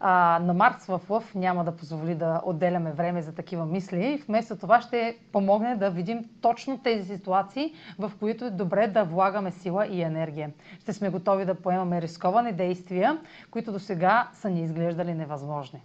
А, на Марс в Лъв няма да позволи да отделяме време за такива мисли. Вместо това ще помогне да видим точно тези ситуации, в които е добре да влагаме сила и енергия. Ще сме готови да поемаме рисковани действия, които до сега са ни изглеждали невъзможни.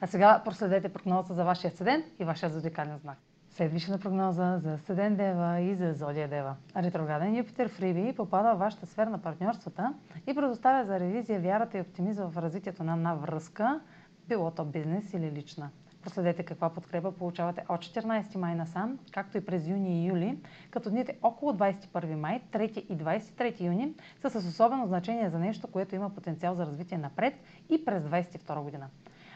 А сега проследете прогнозата за вашия седент и вашия зодиакален знак. Седмична прогноза за Седен Дева и за Зодия Дева. Ретрограден Юпитер в Риби попада в вашата сфера на партньорствата и предоставя за ревизия вярата и оптимизъм в развитието на една връзка, било то бизнес или лична. Проследете каква подкрепа получавате от 14 май насам, както и през юни и юли, като дните около 21 май, 3 и 23 юни са с особено значение за нещо, което има потенциал за развитие напред и през 22 година.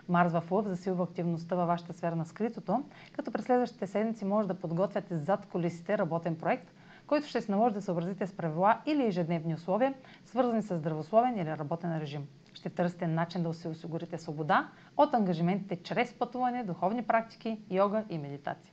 Марс в Лъв засилва активността във вашата сфера на скритото, като през следващите седмици може да подготвяте зад колисите работен проект, който ще се наложи да съобразите с правила или ежедневни условия, свързани с здравословен или работен режим. Ще търсите начин да се осигурите свобода от ангажиментите чрез пътуване, духовни практики, йога и медитация.